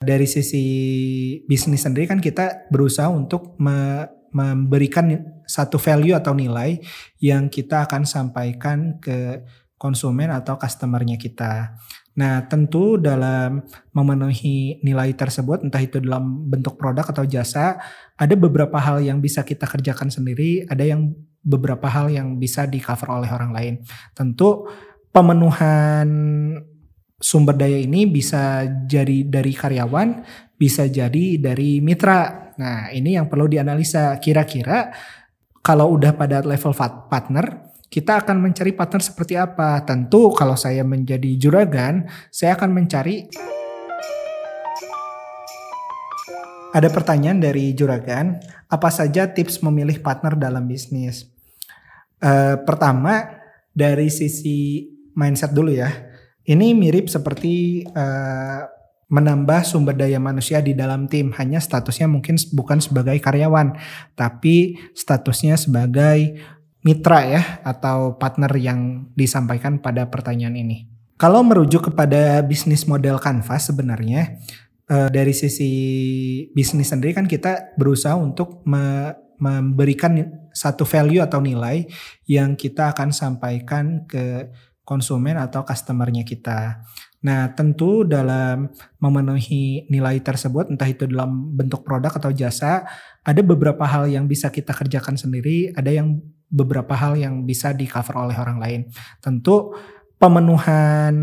Dari sisi bisnis sendiri kan kita berusaha untuk me memberikan satu value atau nilai yang kita akan sampaikan ke konsumen atau customernya kita. Nah, tentu dalam memenuhi nilai tersebut, entah itu dalam bentuk produk atau jasa, ada beberapa hal yang bisa kita kerjakan sendiri, ada yang beberapa hal yang bisa di cover oleh orang lain. Tentu pemenuhan sumber daya ini bisa jadi dari karyawan, bisa jadi dari mitra. Nah, ini yang perlu dianalisa. Kira-kira kalau udah pada level partner, kita akan mencari partner seperti apa? Tentu kalau saya menjadi juragan, saya akan mencari Ada pertanyaan dari juragan, apa saja tips memilih partner dalam bisnis? Uh, pertama, dari sisi mindset dulu ya ini mirip seperti uh, menambah sumber daya manusia di dalam tim. Hanya statusnya mungkin bukan sebagai karyawan, tapi statusnya sebagai mitra ya atau partner yang disampaikan pada pertanyaan ini. Kalau merujuk kepada bisnis model Canvas sebenarnya uh, dari sisi bisnis sendiri kan kita berusaha untuk me memberikan satu value atau nilai yang kita akan sampaikan ke konsumen atau customernya kita. Nah, tentu dalam memenuhi nilai tersebut, entah itu dalam bentuk produk atau jasa, ada beberapa hal yang bisa kita kerjakan sendiri, ada yang beberapa hal yang bisa di cover oleh orang lain. Tentu pemenuhan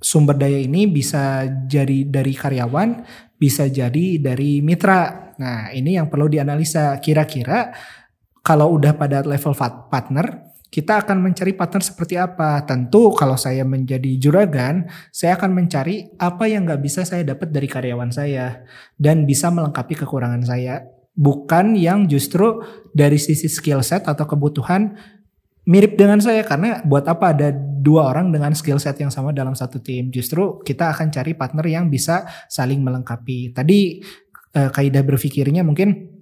sumber daya ini bisa jadi dari karyawan, bisa jadi dari mitra. Nah, ini yang perlu dianalisa. Kira-kira kalau udah pada level partner, kita akan mencari partner seperti apa. Tentu kalau saya menjadi juragan, saya akan mencari apa yang nggak bisa saya dapat dari karyawan saya dan bisa melengkapi kekurangan saya. Bukan yang justru dari sisi skill set atau kebutuhan mirip dengan saya karena buat apa ada dua orang dengan skill set yang sama dalam satu tim. Justru kita akan cari partner yang bisa saling melengkapi. Tadi eh, kaidah berpikirnya mungkin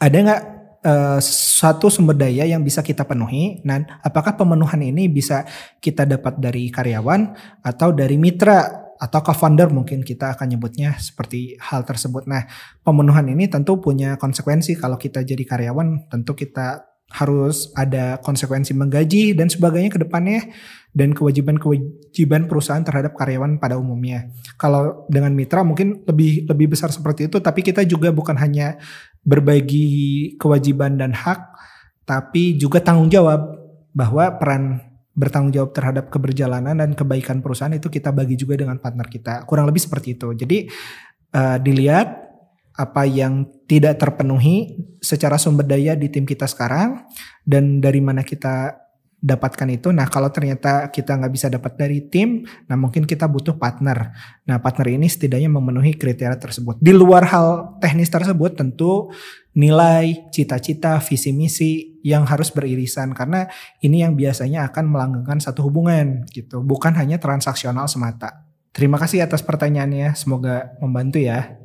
ada nggak uh, satu sumber daya yang bisa kita penuhi. Dan apakah pemenuhan ini bisa kita dapat dari karyawan atau dari mitra atau co-founder mungkin kita akan nyebutnya seperti hal tersebut. Nah, pemenuhan ini tentu punya konsekuensi kalau kita jadi karyawan, tentu kita harus ada konsekuensi menggaji dan sebagainya ke depannya dan kewajiban-kewajiban perusahaan terhadap karyawan pada umumnya. Kalau dengan mitra mungkin lebih lebih besar seperti itu, tapi kita juga bukan hanya berbagi kewajiban dan hak, tapi juga tanggung jawab bahwa peran bertanggung jawab terhadap keberjalanan dan kebaikan perusahaan itu kita bagi juga dengan partner kita. Kurang lebih seperti itu. Jadi uh, dilihat apa yang tidak terpenuhi secara sumber daya di tim kita sekarang dan dari mana kita dapatkan itu. Nah kalau ternyata kita nggak bisa dapat dari tim, nah mungkin kita butuh partner. Nah partner ini setidaknya memenuhi kriteria tersebut. Di luar hal teknis tersebut tentu nilai, cita-cita, visi misi yang harus beririsan karena ini yang biasanya akan melanggengkan satu hubungan gitu, bukan hanya transaksional semata. Terima kasih atas pertanyaannya, semoga membantu ya.